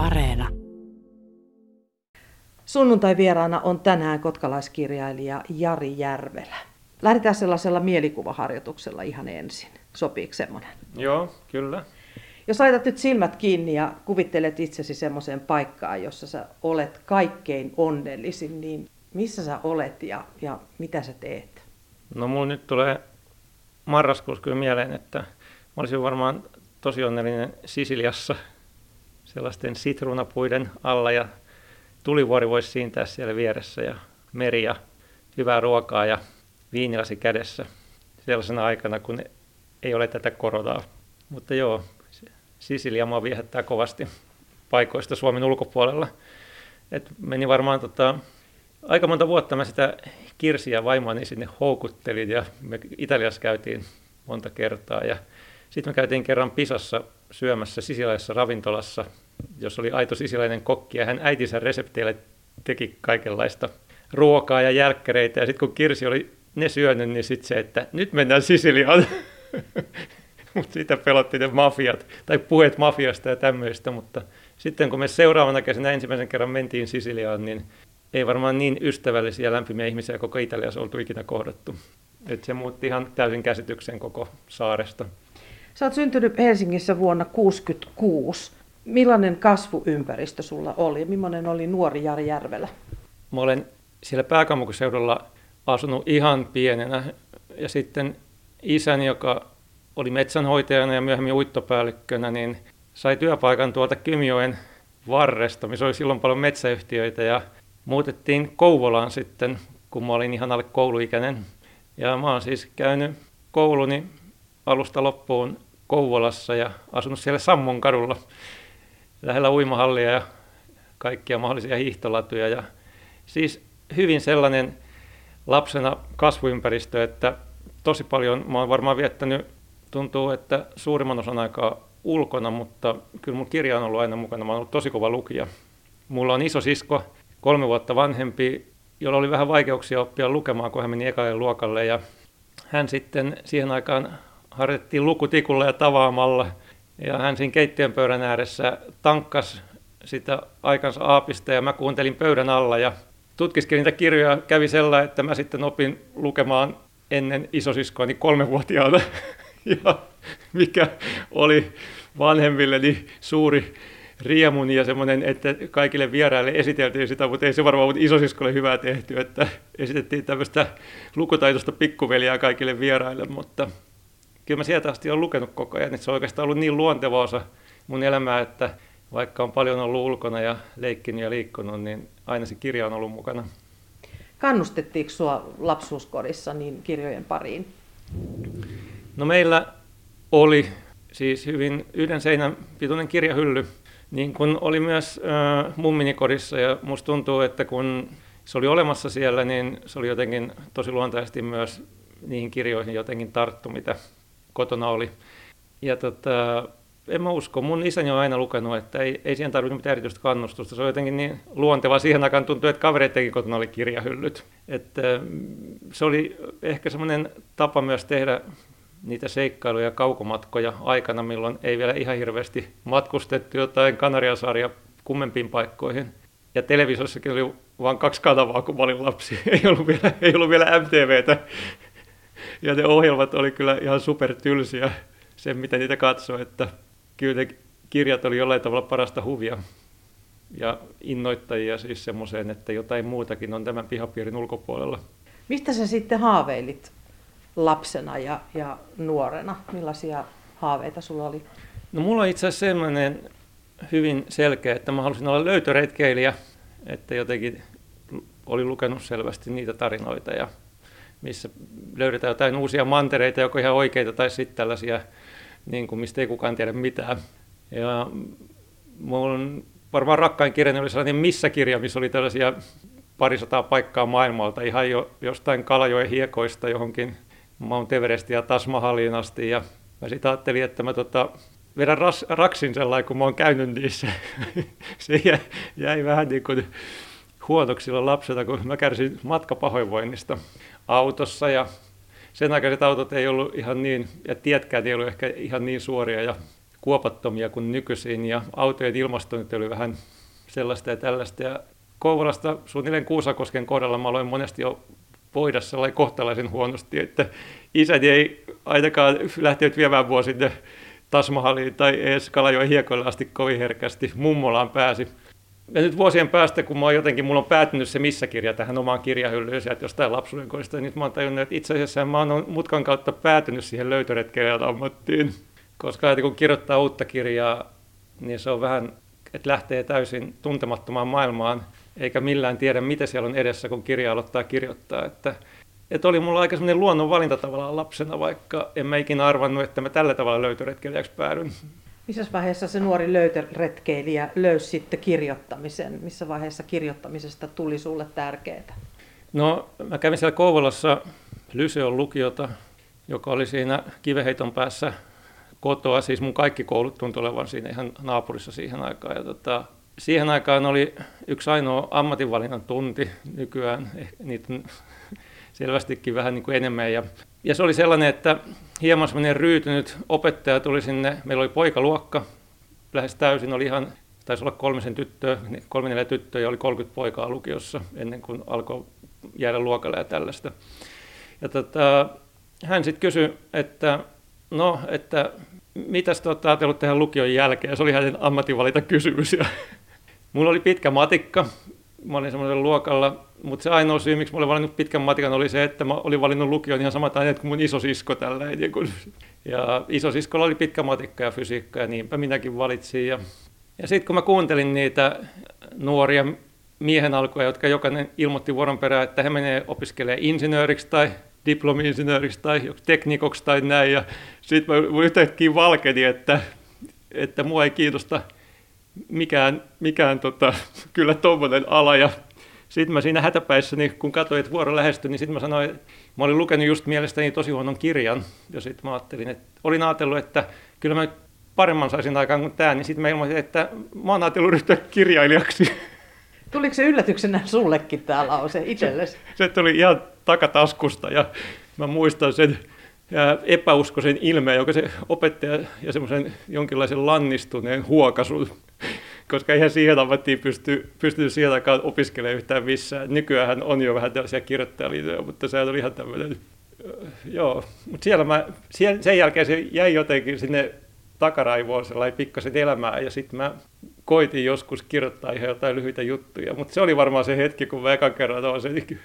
Areena. Sunnuntai vieraana on tänään kotkalaiskirjailija Jari Järvelä. Lähdetään sellaisella mielikuvaharjoituksella ihan ensin. Sopiiko semmoinen? Joo, kyllä. Jos laitat nyt silmät kiinni ja kuvittelet itsesi semmoiseen paikkaan, jossa sä olet kaikkein onnellisin, niin missä sä olet ja, ja mitä sä teet? No mulla nyt tulee marraskuussa kyllä mieleen, että mä olisin varmaan tosi onnellinen Sisiliassa sellaisten sitruunapuiden alla ja tulivuori voisi siintää siellä vieressä ja meri ja hyvää ruokaa ja viinilasi kädessä sellaisena aikana, kun ei ole tätä koronaa. Mutta joo, Sisilia mua viehättää kovasti paikoista Suomen ulkopuolella. Et meni varmaan tota, aika monta vuotta mä sitä Kirsiä vaimoani sinne houkuttelin ja me Italiassa käytiin monta kertaa ja sitten me käytiin kerran Pisassa syömässä sisilaisessa ravintolassa, jos oli aito sisilainen kokki ja hän äitinsä resepteille teki kaikenlaista ruokaa ja jälkkäreitä ja sitten kun Kirsi oli ne syönyt, niin sitten se, että nyt mennään Sisiliaan. mutta sitä pelotti ne mafiat, tai puheet mafiasta ja tämmöistä, mutta sitten kun me seuraavana kesänä ensimmäisen kerran mentiin Sisiliaan, niin ei varmaan niin ystävällisiä ja lämpimiä ihmisiä koko Italiassa oltu ikinä kohdattu. Et se muutti ihan täysin käsityksen koko saaresta. Sä oot syntynyt Helsingissä vuonna 1966. Millainen kasvuympäristö sulla oli? Millainen oli nuori Jari Järvelä? Mä olen siellä pääkaupunkiseudulla asunut ihan pienenä. Ja sitten isäni, joka oli metsänhoitajana ja myöhemmin uittopäällikkönä, niin sai työpaikan tuolta Kymioen varresta, missä oli silloin paljon metsäyhtiöitä ja muutettiin Kouvolaan sitten, kun mä olin ihan alle kouluikäinen. Ja mä oon siis käynyt kouluni alusta loppuun Kouvolassa ja asunut siellä Sammon kadulla lähellä uimahallia ja kaikkia mahdollisia hiihtolatuja. Ja siis hyvin sellainen lapsena kasvuympäristö, että tosi paljon mä oon varmaan viettänyt, tuntuu, että suurimman osan aikaa ulkona, mutta kyllä mun kirja on ollut aina mukana. Mä oon ollut tosi kova lukija. Mulla on iso sisko, kolme vuotta vanhempi, jolla oli vähän vaikeuksia oppia lukemaan, kun hän meni ekalle luokalle. Ja hän sitten siihen aikaan harjoitettiin lukutikulla ja tavaamalla. Ja hän siinä keittiön pöydän ääressä tankkas sitä aikansa aapista ja mä kuuntelin pöydän alla ja tutkiskelin niitä kirjoja. Kävi sellainen, että mä sitten opin lukemaan ennen isosiskoani kolmevuotiaana. Ja mikä oli vanhemmilleni suuri riemuni ja semmoinen, että kaikille vieraille esiteltiin sitä, mutta ei se varmaan ollut isosiskolle hyvää tehty, että esitettiin tämmöistä lukutaitoista pikkuveliä kaikille vieraille, mutta kyllä mä sieltä asti olen lukenut koko ajan, että se on oikeastaan ollut niin luonteva osa mun elämää, että vaikka on paljon ollut ulkona ja leikkinyt ja liikkunut, niin aina se kirja on ollut mukana. Kannustettiinko sinua lapsuuskodissa niin kirjojen pariin? No meillä oli siis hyvin yhden seinän pituinen kirjahylly, niin kuin oli myös äh, mumminikodissa ja musta tuntuu, että kun se oli olemassa siellä, niin se oli jotenkin tosi luontaisesti myös niihin kirjoihin jotenkin tarttu, mitä kotona oli. Ja tota, en mä usko. Mun isäni on aina lukenut, että ei, ei siihen tarvinnut mitään erityistä kannustusta. Se on jotenkin niin luonteva. Siihen aikaan tuntui, että kavereittenkin kotona oli kirjahyllyt. Että, se oli ehkä semmoinen tapa myös tehdä niitä seikkailuja kaukomatkoja aikana, milloin ei vielä ihan hirveästi matkustettu jotain Kanariasaaria kummempiin paikkoihin. Ja televisiossakin oli vain kaksi kanavaa, kun mä olin lapsi. Ei ollut vielä, ei ollut vielä MTVtä. Ja ne ohjelmat oli kyllä ihan supertylsiä, sen mitä niitä katsoi, että kyllä ne kirjat oli jollain tavalla parasta huvia ja innoittajia siis semmoiseen, että jotain muutakin on tämän pihapiirin ulkopuolella. Mistä sä sitten haaveilit lapsena ja, ja nuorena? Millaisia haaveita sulla oli? No mulla on itse asiassa sellainen hyvin selkeä, että mä halusin olla löytöreitkeilijä, että jotenkin oli lukenut selvästi niitä tarinoita ja missä löydetään jotain uusia mantereita, joko ihan oikeita tai sitten tällaisia, niin kuin mistä ei kukaan tiedä mitään. Ja mun varmaan rakkain kirja oli sellainen missä-kirja, missä oli tällaisia parisataa paikkaa maailmalta, ihan jo jostain Kalajoen hiekoista johonkin Mount Everestin ja Tasmahaliin asti. Ja mä sitten ajattelin, että mä tota, vedän ras, raksin sellainen, kun mä oon käynyt niissä. Se jäi, jäi vähän niin kuin huonoksi silloin lapsena, kun mä kärsin matkapahoinvoinnista autossa ja sen aikaiset autot ei ollut ihan niin, ja tietkään ei ollut ehkä ihan niin suoria ja kuopattomia kuin nykyisin ja autojen ilmastointi oli vähän sellaista ja tällaista. Ja Kouvolasta suunnilleen Kuusakosken kohdalla mä aloin monesti jo voida sellainen kohtalaisen huonosti, että isäni ei ainakaan lähtenyt viemään mua sinne Tasmahaliin tai edes Kalajoen hiekoille asti kovin herkästi. Mummolaan pääsi. Ja nyt vuosien päästä, kun mä oon jotenkin, mulla on päättynyt se missä kirja tähän omaan kirjahyllyyn sieltä jostain lapsuuden kodista, niin mä oon tajunnut, että itse asiassa mä oon mutkan kautta päätynyt siihen löytöretkeilijän ammattiin. Koska kun kirjoittaa uutta kirjaa, niin se on vähän, että lähtee täysin tuntemattomaan maailmaan, eikä millään tiedä, mitä siellä on edessä, kun kirja aloittaa kirjoittaa. Että, että oli mulla aika sellainen luonnon valinta tavallaan lapsena, vaikka en mä ikinä arvannut, että mä tällä tavalla löytöretkeilijäksi päädyn. Missä vaiheessa se nuori löytöretkeilijä löysi sitten kirjoittamisen? Missä vaiheessa kirjoittamisesta tuli sulle tärkeää? No, mä kävin siellä Kouvolassa Lyseon lukiota, joka oli siinä kiveheiton päässä kotoa. Siis mun kaikki koulut tuntui olevan siinä ihan naapurissa siihen aikaan. Ja tota, siihen aikaan oli yksi ainoa ammatinvalinnan tunti nykyään. Eh, niitä selvästikin vähän niin kuin enemmän. Ja, ja se oli sellainen, että hieman semmoinen ryytynyt opettaja tuli sinne. Meillä oli poikaluokka, lähes täysin oli ihan, taisi olla kolmisen tyttöä, kolme neljä tyttöä ja oli 30 poikaa lukiossa ennen kuin alkoi jäädä luokalle ja tällaista. Ja tota, hän sitten kysyi, että no, että mitäs te olette ajatellut tehdä lukion jälkeen? Se oli hänen ammatinvalita kysymys. Ja mulla oli pitkä matikka. Mä olin semmoisella luokalla, mutta se ainoa syy, miksi mä olin valinnut pitkän matikan, oli se, että mä olin valinnut lukion ihan samat aineet kuin mun isosisko tällä. Ja isosiskolla oli pitkä matikka ja fysiikka ja niinpä minäkin valitsin. Ja, ja sitten kun mä kuuntelin niitä nuoria miehen alkuja, jotka jokainen ilmoitti vuoron perään, että he menee opiskelemaan insinööriksi tai diplomi-insinööriksi tai teknikoksi tai näin. Ja sitten mä yhtäkkiä valkeni, että, että mua ei kiinnosta mikään, mikään tota, kyllä tuommoinen ala. Ja sitten mä siinä hätäpäissäni, kun katsoin, että vuoro lähestyi, niin sitten mä sanoin, että mä olin lukenut just mielestäni tosi huonon kirjan. Ja sitten mä ajattelin, että olin ajatellut, että kyllä mä paremman saisin aikaan kuin tämä, niin sitten mä ilmoitin, että mä oon ajatellut ryhtyä kirjailijaksi. Tuliko se yllätyksenä sullekin tämä lause itsellesi? Se, se tuli ihan takataskusta ja mä muistan sen ja epäuskoisen ilmeen, joka se opettaja ja semmoisen jonkinlaisen lannistuneen huokasun, koska eihän siihen ammattiin pysty, pysty siihen aikaan opiskelemaan yhtään missään. Nykyään on jo vähän tällaisia kirjoittajaliitoja, mutta se oli ihan tämmöinen, joo. Mutta siellä mä, sen jälkeen se jäi jotenkin sinne takaraivoon sellainen pikkasen elämää ja sitten mä koitin joskus kirjoittaa ihan jotain lyhyitä juttuja, mutta se oli varmaan se hetki, kun mä ekan kerran olisin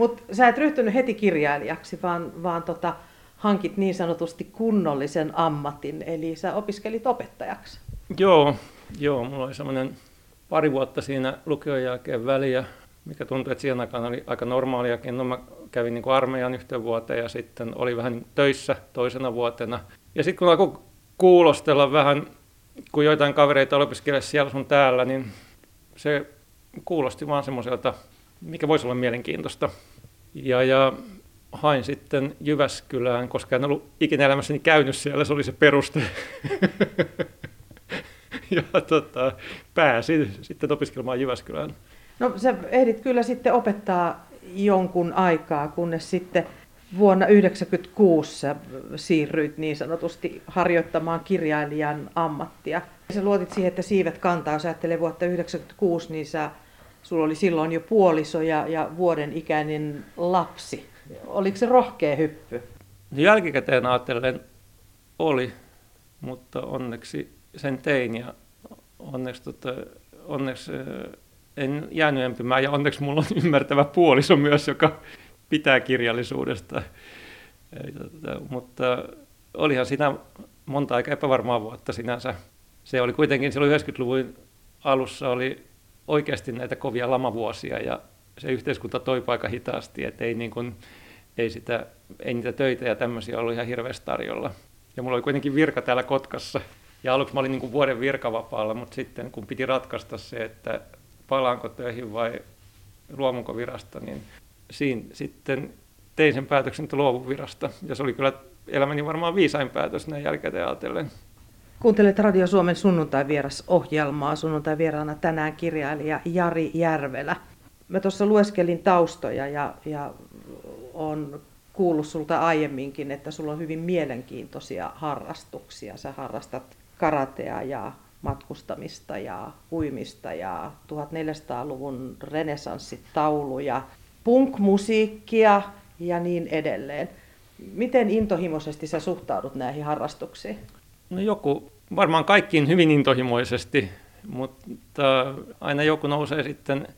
mutta sä et ryhtynyt heti kirjailijaksi, vaan, vaan tota, hankit niin sanotusti kunnollisen ammatin, eli sä opiskelit opettajaksi. Joo, joo mulla oli semmoinen pari vuotta siinä lukion jälkeen väliä, mikä tuntui, että siihen aikaan oli aika normaaliakin. No mä kävin niin kuin armeijan yhteen vuoteen ja sitten oli vähän töissä toisena vuotena. Ja sitten kun alkoi kuulostella vähän, kun joitain kavereita opiskeli siellä sun täällä, niin se kuulosti vaan semmoiselta mikä voisi olla mielenkiintoista. Ja, ja hain sitten Jyväskylään, koska en ollut ikinä elämässäni käynyt siellä, se oli se peruste. ja tota, pääsin sitten opiskelemaan Jyväskylään. No sä ehdit kyllä sitten opettaa jonkun aikaa, kunnes sitten vuonna 1996 siirryit niin sanotusti harjoittamaan kirjailijan ammattia. Sä luotit siihen, että siivet kantaa, jos ajattelee vuotta 1996, niin sä Sulla oli silloin jo puoliso ja, ja vuoden ikäinen lapsi. Oliko se rohkea hyppy? Jälkikäteen ajatellen oli, mutta onneksi sen tein ja onneksi, tota, onneksi en jäänyt empimään ja onneksi mulla on ymmärtävä puoliso myös, joka pitää kirjallisuudesta. Tota, mutta olihan siinä monta aika epävarmaa vuotta sinänsä. Se oli kuitenkin silloin 90-luvun alussa oli oikeasti näitä kovia lamavuosia ja se yhteiskunta toi aika hitaasti, että ei, niin kuin, ei, sitä, ei niitä töitä ja tämmöisiä ollut ihan hirveästi tarjolla. Ja mulla oli kuitenkin virka täällä Kotkassa. Ja aluksi mä olin niin kuin vuoden virkavapaalla, mutta sitten kun piti ratkaista se, että palaanko töihin vai luomunko virasta, niin siinä sitten tein sen päätöksen, että luovun virasta. Ja se oli kyllä elämäni varmaan viisain päätös näin jälkeen ajatellen. Kuuntelet Radio Suomen sunnuntai-vieras-ohjelmaa. Sunnuntai-vieraana tänään kirjailija Jari Järvelä. Mä tuossa lueskelin taustoja ja, ja on kuullut sulta aiemminkin, että sulla on hyvin mielenkiintoisia harrastuksia. Sä harrastat karatea ja matkustamista ja huimista ja 1400-luvun renessanssitauluja, punk-musiikkia ja niin edelleen. Miten intohimoisesti sä suhtaudut näihin harrastuksiin? No joku, varmaan kaikkiin hyvin intohimoisesti, mutta aina joku nousee sitten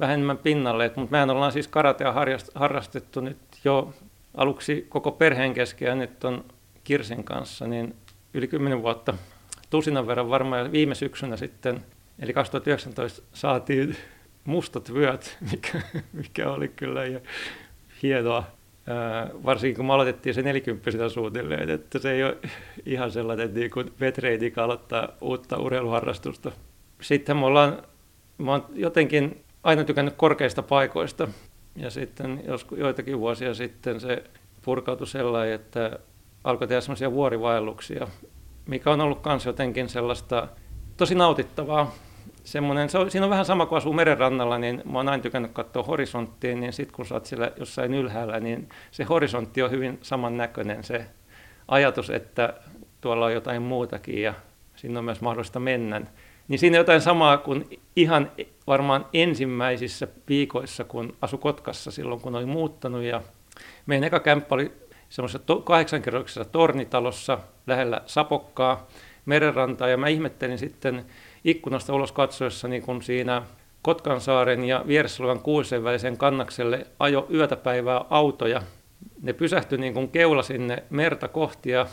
vähemmän pinnalle. Mutta mehän ollaan siis karatea harrastettu nyt jo aluksi koko perheen kesken ja nyt on Kirsin kanssa niin yli 10 vuotta tusinan verran varmaan viime syksynä sitten, eli 2019 saatiin mustat vyöt, mikä, mikä oli kyllä ja hienoa. Varsinkin kun me aloitettiin se 40 suunnilleen, että se ei ole ihan sellainen niin kuin vetreidi aloittaa uutta urheiluharrastusta. Sitten me ollaan, mä oon jotenkin aina tykännyt korkeista paikoista ja sitten joskus, joitakin vuosia sitten se purkautui sellainen, että alkoi tehdä semmoisia vuorivaelluksia, mikä on ollut myös jotenkin sellaista tosi nautittavaa. Semmoinen, se on, siinä on vähän sama kuin asuu merenrannalla, niin mä oon aina tykännyt katsoa horisonttiin, niin sitten kun sä oot siellä jossain ylhäällä, niin se horisontti on hyvin samannäköinen. Se ajatus, että tuolla on jotain muutakin ja siinä on myös mahdollista mennä. Niin siinä on jotain samaa kuin ihan varmaan ensimmäisissä viikoissa, kun asu Kotkassa silloin, kun oli muuttanut. Ja meidän eka kämppä oli semmoisessa to- kahdeksankerroksessa tornitalossa lähellä Sapokkaa, merenrantaa, ja mä ihmettelin sitten ikkunasta ulos katsoessa niin kun siinä Kotkansaaren ja vieressä olevan kuusen välisen kannakselle ajo yötä päivää autoja. Ne pysähtyi niin kuin keula sinne merta kohti ja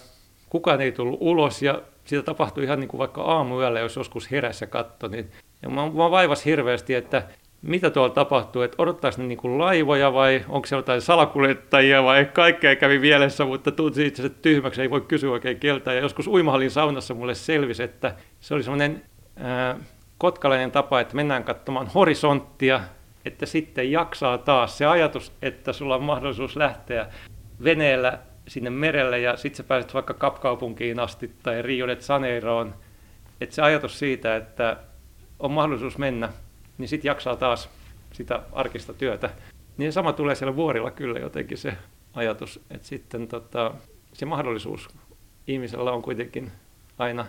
kukaan ei tullut ulos ja siitä tapahtui ihan niin kuin vaikka aamuyöllä, jos joskus herässä katto. Niin, ja mä, mä vaivas hirveästi, että mitä tuolla tapahtuu, että odottaisi ne niin kuin laivoja vai onko se jotain salakuljettajia vai kaikkea kävi mielessä, mutta tunsi itse tyhmäksi, ei voi kysyä oikein keltä. Ja joskus uimahallin saunassa mulle selvisi, että se oli semmoinen kotkalainen tapa, että mennään katsomaan horisonttia, että sitten jaksaa taas se ajatus, että sulla on mahdollisuus lähteä veneellä sinne merelle ja sitten sä pääset vaikka Kapkaupunkiin asti tai Rio de Janeiroon. Että se ajatus siitä, että on mahdollisuus mennä niin sitten jaksaa taas sitä arkista työtä. Niin sama tulee siellä vuorilla kyllä jotenkin se ajatus, että sitten tota, se mahdollisuus ihmisellä on kuitenkin aina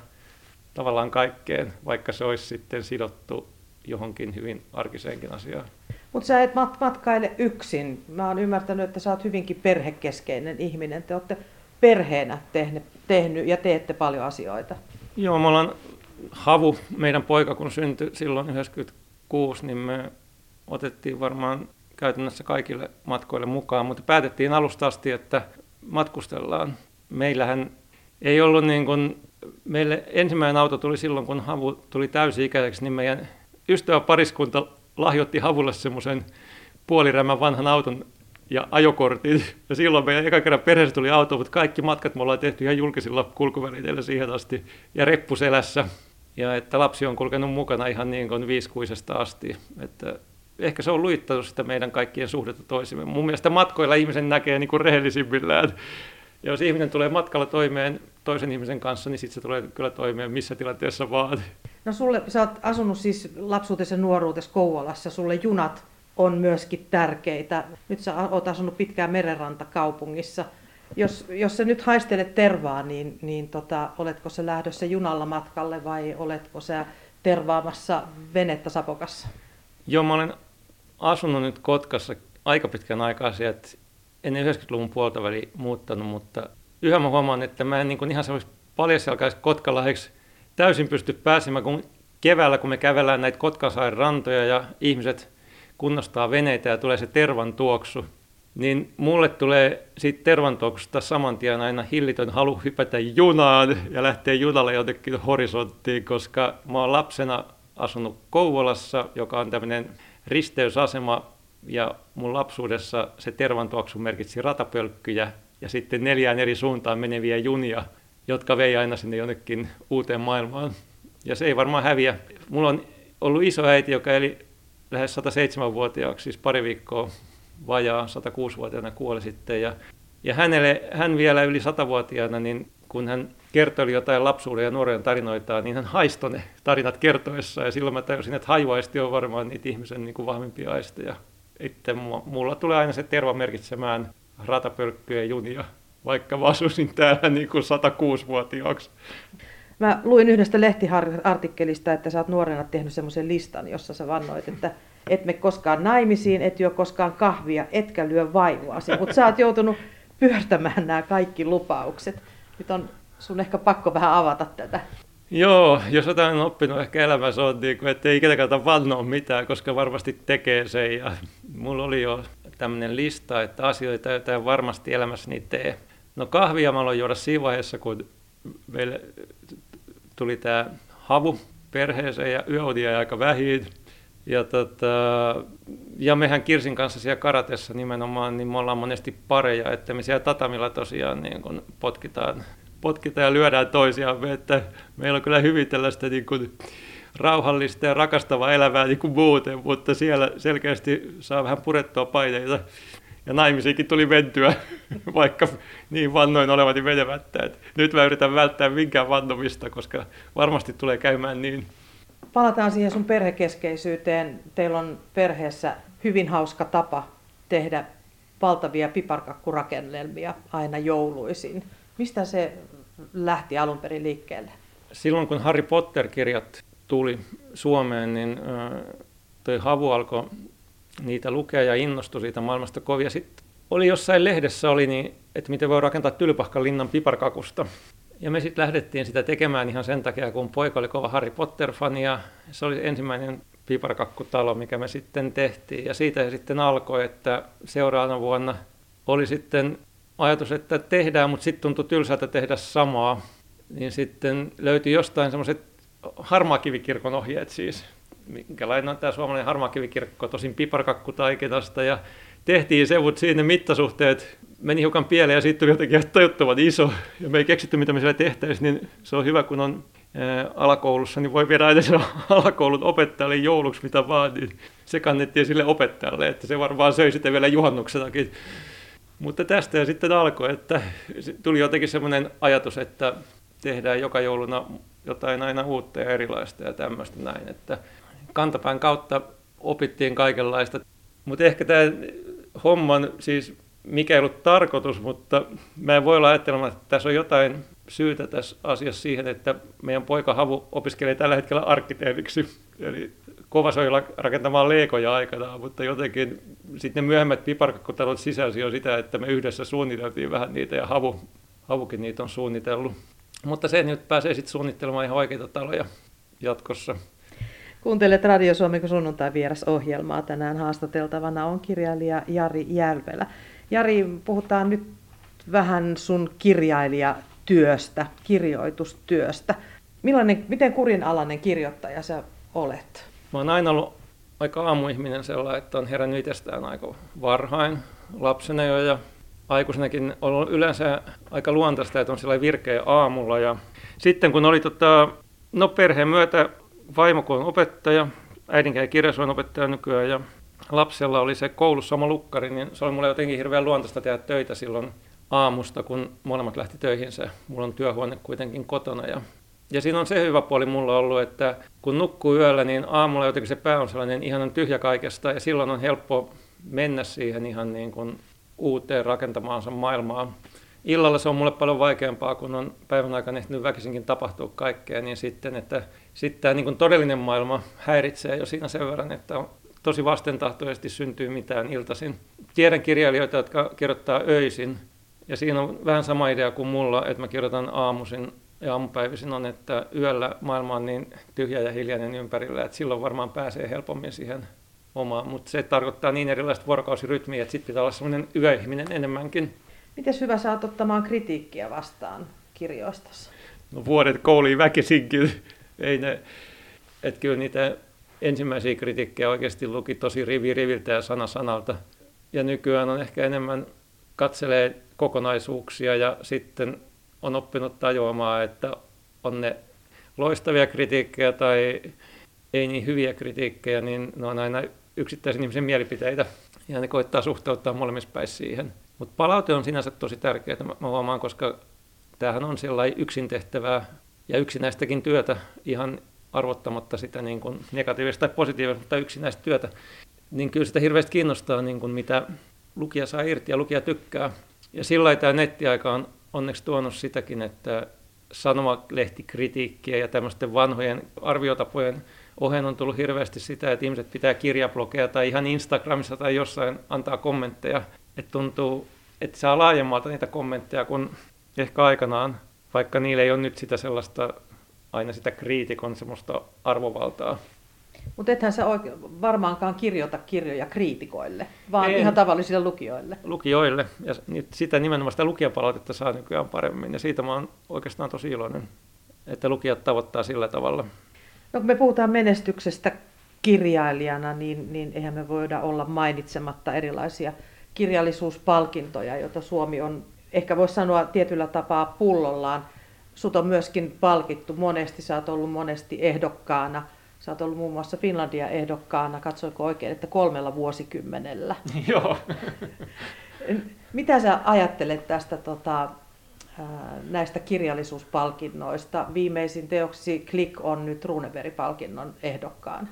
tavallaan kaikkeen, vaikka se olisi sitten sidottu johonkin hyvin arkiseenkin asiaan. Mutta sä et mat- matkaile yksin. Mä oon ymmärtänyt, että sä oot hyvinkin perhekeskeinen ihminen. Te olette perheenä tehne, tehnyt ja teette paljon asioita. Joo, me ollaan Havu, meidän poika, kun syntyi silloin 90 kuusi, niin me otettiin varmaan käytännössä kaikille matkoille mukaan, mutta päätettiin alusta asti, että matkustellaan. Meillähän ei ollut niin kuin, meille ensimmäinen auto tuli silloin, kun Havu tuli täysi-ikäiseksi, niin meidän ystäväpariskunta lahjoitti Havulle semmoisen puolirämän vanhan auton ja ajokortin. Ja silloin meidän eka kerran perheessä tuli auto, mutta kaikki matkat me ollaan tehty ihan julkisilla kulkuvälineillä siihen asti ja reppuselässä ja että lapsi on kulkenut mukana ihan niin kuin viisikuisesta asti. Että ehkä se on luittanut sitä meidän kaikkien suhdetta toisimme. Mun mielestä matkoilla ihmisen näkee niin kuin rehellisimmillään. Ja jos ihminen tulee matkalla toimeen toisen ihmisen kanssa, niin sitten se tulee kyllä toimeen missä tilanteessa vaan. No sulle, sä oot asunut siis lapsuutesi ja nuoruutesi Kouvolassa, sulle junat on myöskin tärkeitä. Nyt sä oot asunut pitkään merenrantakaupungissa. Jos, jos sä nyt haistelet tervaa, niin, niin tota, oletko se lähdössä junalla matkalle vai oletko sä tervaamassa venettä Sapokassa? Joo, mä olen asunut nyt Kotkassa aika pitkän aikaa sieltä, ennen 90-luvun puolta väli muuttanut, mutta yhä mä huomaan, että mä en niin kuin ihan semmoisessa paljasjalkaisessa Kotkalahdeksi täysin pysty pääsemään, kun keväällä, kun me kävellään näitä Kotkansaaren rantoja ja ihmiset kunnostaa veneitä ja tulee se tervan tuoksu, niin mulle tulee siitä tervantuoksesta saman tien aina hillitön halu hypätä junaan ja lähteä junalle jotenkin horisonttiin, koska mä oon lapsena asunut Kouvolassa, joka on tämmöinen risteysasema, ja mun lapsuudessa se tervantuoksu merkitsi ratapölkkyjä ja sitten neljään eri suuntaan meneviä junia, jotka vei aina sinne jonnekin uuteen maailmaan. Ja se ei varmaan häviä. Mulla on ollut iso äiti, joka eli lähes 107-vuotiaaksi, siis pari viikkoa vajaa 106-vuotiaana kuoli sitten. Ja, ja hänelle, hän vielä yli 100-vuotiaana, niin kun hän kertoi jotain lapsuuden ja nuoren tarinoita, niin hän haistoi ne tarinat kertoessa. Ja silloin mä tajusin, että hajuaisti on varmaan niitä ihmisen niin kuin vahvimpia aisteja. Itse mulla tulee aina se terva merkitsemään ratapölkkyjä junia, vaikka mä asuisin täällä niin kuin 106-vuotiaaksi. Mä luin yhdestä lehtiartikkelista, että sä oot nuorena tehnyt semmoisen listan, jossa sä vannoit, että et me koskaan naimisiin, et juo koskaan kahvia, etkä lyö vaivoasi. Mutta sä oot joutunut pyörtämään nämä kaikki lupaukset. Nyt on sun ehkä pakko vähän avata tätä. Joo, jos jotain on oppinut ehkä elämässä on, niin kuin, että ei ikinä kannata vannoa mitään, koska varmasti tekee sen. Ja mulla oli jo tämmöinen lista, että asioita, joita en varmasti elämässäni tee. No kahvia mä aloin juoda siinä vaiheessa, kun meille tuli tämä havu perheeseen ja yöudia aika vähin. Ja, tota, ja mehän Kirsin kanssa siellä karatessa nimenomaan, niin me ollaan monesti pareja, että me siellä tatamilla tosiaan niin kun potkitaan, potkitaan ja lyödään toisiamme, että meillä on kyllä hyvin tällaista niin kuin rauhallista ja rakastavaa elämää niin kuin muuten, mutta siellä selkeästi saa vähän purettua paineita. Ja naimisiinkin tuli mentyä, vaikka niin vannoin olevani menemättä. Et nyt mä yritän välttää minkään vannomista, koska varmasti tulee käymään niin. Palataan siihen sun perhekeskeisyyteen. Teillä on perheessä hyvin hauska tapa tehdä valtavia piparkakkurakennelmia aina jouluisin. Mistä se lähti alun perin liikkeelle? Silloin kun Harry Potter-kirjat tuli Suomeen, niin toi Havu alkoi niitä lukea ja innostui siitä maailmasta kovia. Sitten oli jossain lehdessä, oli niin, että miten voi rakentaa Tylpahkan linnan piparkakusta. Ja me sitten lähdettiin sitä tekemään ihan sen takia, kun poika oli kova Harry Potter-fani ja se oli ensimmäinen piparkakkutalo, mikä me sitten tehtiin. Ja siitä se sitten alkoi, että seuraavana vuonna oli sitten ajatus, että tehdään, mutta sitten tuntui tylsältä tehdä samaa. Niin sitten löytyi jostain semmoiset harmaakivikirkon ohjeet siis, minkälainen on tämä suomalainen harmaakivikirkko, tosin piparkakkutaikinasta ja tehtiin se, mutta siinä mittasuhteet meni hiukan pieleen ja siitä tuli jotenkin tajuttoman iso ja me ei keksitty mitä me siellä tehtäisiin, niin se on hyvä kun on alakoulussa, niin voi viedä aina sen alakoulun opettajalle jouluksi mitä vaan, niin se kannettiin sille opettajalle, että se varmaan söi sitä vielä juhannuksenakin. Mutta tästä sitten alkoi, että tuli jotenkin semmoinen ajatus, että tehdään joka jouluna jotain aina uutta ja erilaista ja tämmöistä näin, että kantapään kautta opittiin kaikenlaista. Mutta ehkä tämä homman, siis mikä ei ollut tarkoitus, mutta mä en voi olla ajattelemaan, että tässä on jotain syytä tässä asiassa siihen, että meidän poika Havu opiskelee tällä hetkellä arkkitehdiksi, eli kovasoilla rakentamaan leikoja aikanaan, mutta jotenkin sitten ne myöhemmät piparkakkotalot sisälsi jo sitä, että me yhdessä suunniteltiin vähän niitä ja Havu, Havukin niitä on suunnitellut. Mutta se nyt pääsee sitten suunnittelemaan ihan oikeita taloja jatkossa. Kuuntelet Radio Suomen sunnuntai ohjelmaa. Tänään haastateltavana on kirjailija Jari Järvelä. Jari, puhutaan nyt vähän sun kirjailijatyöstä, kirjoitustyöstä. Millainen, miten kurinalainen kirjoittaja sä olet? Mä oon aina ollut aika aamuihminen sellainen, että on herännyt itsestään aika varhain lapsena jo ja aikuisenakin on yleensä aika luontaista, että on sellainen virkeä aamulla. Ja sitten kun oli tota, no perheen myötä vaimo kun on opettaja, äidinkielen kirjallisuuden opettaja nykyään ja lapsella oli se koulussa sama lukkari, niin se oli mulle jotenkin hirveän luontaista tehdä töitä silloin aamusta, kun molemmat lähti töihin se. Mulla on työhuone kuitenkin kotona ja ja siinä on se hyvä puoli mulla ollut, että kun nukkuu yöllä, niin aamulla jotenkin se pää on sellainen ihan tyhjä kaikesta ja silloin on helppo mennä siihen ihan niin kuin uuteen rakentamaansa maailmaan. Illalla se on mulle paljon vaikeampaa, kun on päivän aikana ehtinyt väkisinkin tapahtua kaikkea, niin sitten, että sitten tämä niin todellinen maailma häiritsee jo siinä sen verran, että on tosi vastentahtoisesti syntyy mitään iltaisin. Tiedän kirjailijoita, jotka kirjoittaa öisin, ja siinä on vähän sama idea kuin mulla, että mä kirjoitan aamuisin ja aamupäivisin on, että yöllä maailma on niin tyhjä ja hiljainen ympärillä, että silloin varmaan pääsee helpommin siihen omaan. Mutta se tarkoittaa niin erilaista vuorokausirytmiä, että sitten pitää olla semmoinen yöihminen enemmänkin. Miten hyvä saat ottamaan kritiikkiä vastaan kirjoistassa? No vuodet kouliin väkisinkin. Ei ne, että kyllä niitä ensimmäisiä kritiikkejä oikeasti luki tosi rivi riviltä ja sana sanalta. Ja nykyään on ehkä enemmän katselee kokonaisuuksia ja sitten on oppinut tajuamaan, että on ne loistavia kritiikkejä tai ei niin hyviä kritiikkejä, niin ne on aina yksittäisen ihmisen mielipiteitä ja ne koittaa suhteuttaa molemmissa päissä siihen. Mutta palaute on sinänsä tosi tärkeää, mä huomaan, koska tämähän on sellainen yksin tehtävää ja yksinäistäkin työtä ihan arvottamatta sitä niin kuin negatiivista tai positiivista, mutta yksinäistä työtä, niin kyllä sitä hirveästi kiinnostaa, niin kuin mitä lukija saa irti ja lukija tykkää. Ja sillä tämä nettiaika on onneksi tuonut sitäkin, että sanomalehtikritiikkiä ja tämmöisten vanhojen arviotapojen ohen on tullut hirveästi sitä, että ihmiset pitää kirjablogeja tai ihan Instagramissa tai jossain antaa kommentteja. Että tuntuu, että saa laajemmalta niitä kommentteja kuin ehkä aikanaan, vaikka niillä ei ole nyt sitä sellaista, aina sitä kriitikon semmoista arvovaltaa. Mutta ethän sä oikein, varmaankaan kirjoita kirjoja kriitikoille, vaan en. ihan tavallisille lukijoille. Lukijoille. Ja sitä nimenomaan sitä lukijapalautetta saa nykyään paremmin. Ja siitä mä oon oikeastaan tosi iloinen, että lukijat tavoittaa sillä tavalla. No kun me puhutaan menestyksestä kirjailijana, niin, niin eihän me voida olla mainitsematta erilaisia kirjallisuuspalkintoja, joita Suomi on, ehkä voisi sanoa tietyllä tapaa pullollaan. Sut on myöskin palkittu monesti, sä oot ollut monesti ehdokkaana – Sä oot ollut muun muassa Finlandia ehdokkaana, katsoiko oikein, että kolmella vuosikymmenellä. Joo. Mitä sä ajattelet tästä tota, näistä kirjallisuuspalkinnoista? Viimeisin teoksi Click on nyt Runeberg-palkinnon ehdokkaana.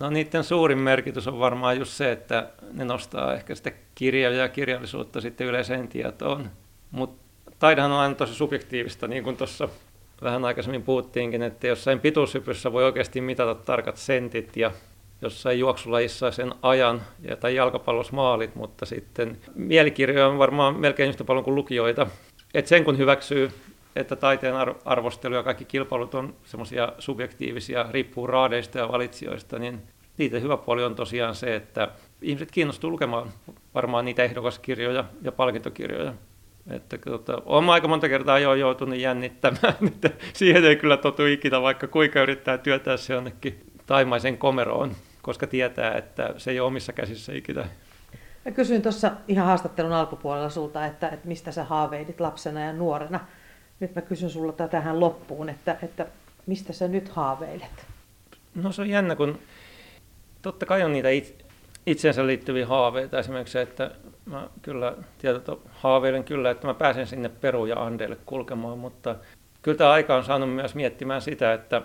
No niiden suurin merkitys on varmaan just se, että ne nostaa ehkä sitä kirjaa ja kirjallisuutta sitten yleiseen tietoon. Mutta taidahan on aina tosi subjektiivista, niin kuin tuossa vähän aikaisemmin puhuttiinkin, että jossain pituushypyssä voi oikeasti mitata tarkat sentit ja jossain juoksulajissa sen ajan ja, tai jalkapallossa maalit, mutta sitten mielikirjoja on varmaan melkein yhtä paljon kuin lukijoita. Et sen kun hyväksyy, että taiteen arvostelu ja kaikki kilpailut on semmoisia subjektiivisia, riippuu raadeista ja valitsijoista, niin niitä hyvä puoli on tosiaan se, että ihmiset kiinnostuu lukemaan varmaan niitä ehdokaskirjoja ja palkintokirjoja. Että tota, olen aika monta kertaa jo joutunut jännittämään, että siihen ei kyllä totu ikinä, vaikka kuinka yrittää työtää se jonnekin taimaisen komeroon, koska tietää, että se ei ole omissa käsissä ikinä. Mä kysyin tuossa ihan haastattelun alkupuolella sulta, että, että mistä sä haaveidit lapsena ja nuorena. Nyt mä kysyn sulla tähän loppuun, että, että mistä sä nyt haaveilet? No se on jännä, kun totta kai on niitä itse, itseensä liittyviä haaveita. Esimerkiksi että mä kyllä tietysti haaveilen kyllä, että mä pääsen sinne Peru ja Andeille kulkemaan, mutta kyllä tämä aika on saanut myös miettimään sitä, että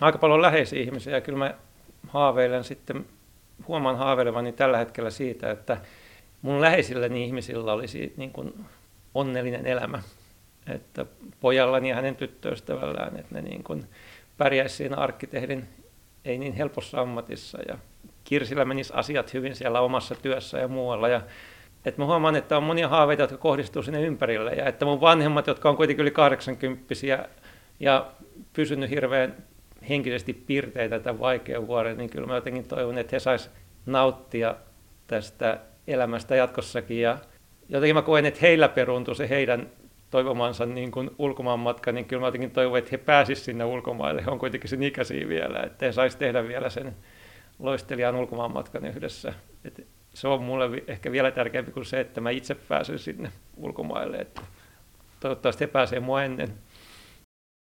aika paljon läheisiä ihmisiä ja kyllä mä haaveilen sitten, huomaan haaveilevani tällä hetkellä siitä, että mun läheisillä ihmisillä olisi niin kuin onnellinen elämä. Että pojallani ja hänen tyttöystävällään, että ne niin kuin pärjäisi siinä arkkitehdin ei niin helpossa ammatissa ja Kirsillä menisi asiat hyvin siellä omassa työssä ja muualla. Ja, että mä huomaan, että on monia haaveita, jotka kohdistuu sinne ympärille. Ja että mun vanhemmat, jotka on kuitenkin yli 80 ja pysynyt hirveän henkisesti pirteitä tämän vaikean vuoden, niin kyllä mä jotenkin toivon, että he sais nauttia tästä elämästä jatkossakin. Ja jotenkin mä koen, että heillä peruuntuu se heidän toivomansa niin kuin ulkomaanmatka, niin kyllä mä jotenkin toivon, että he pääsisivät sinne ulkomaille. He on kuitenkin sen ikäisiä vielä, että he saisi tehdä vielä sen loistelijan ulkomaanmatkan yhdessä. Et se on mulle ehkä vielä tärkeämpi kuin se, että mä itse pääsen sinne ulkomaille. Et toivottavasti he pääsee mua ennen.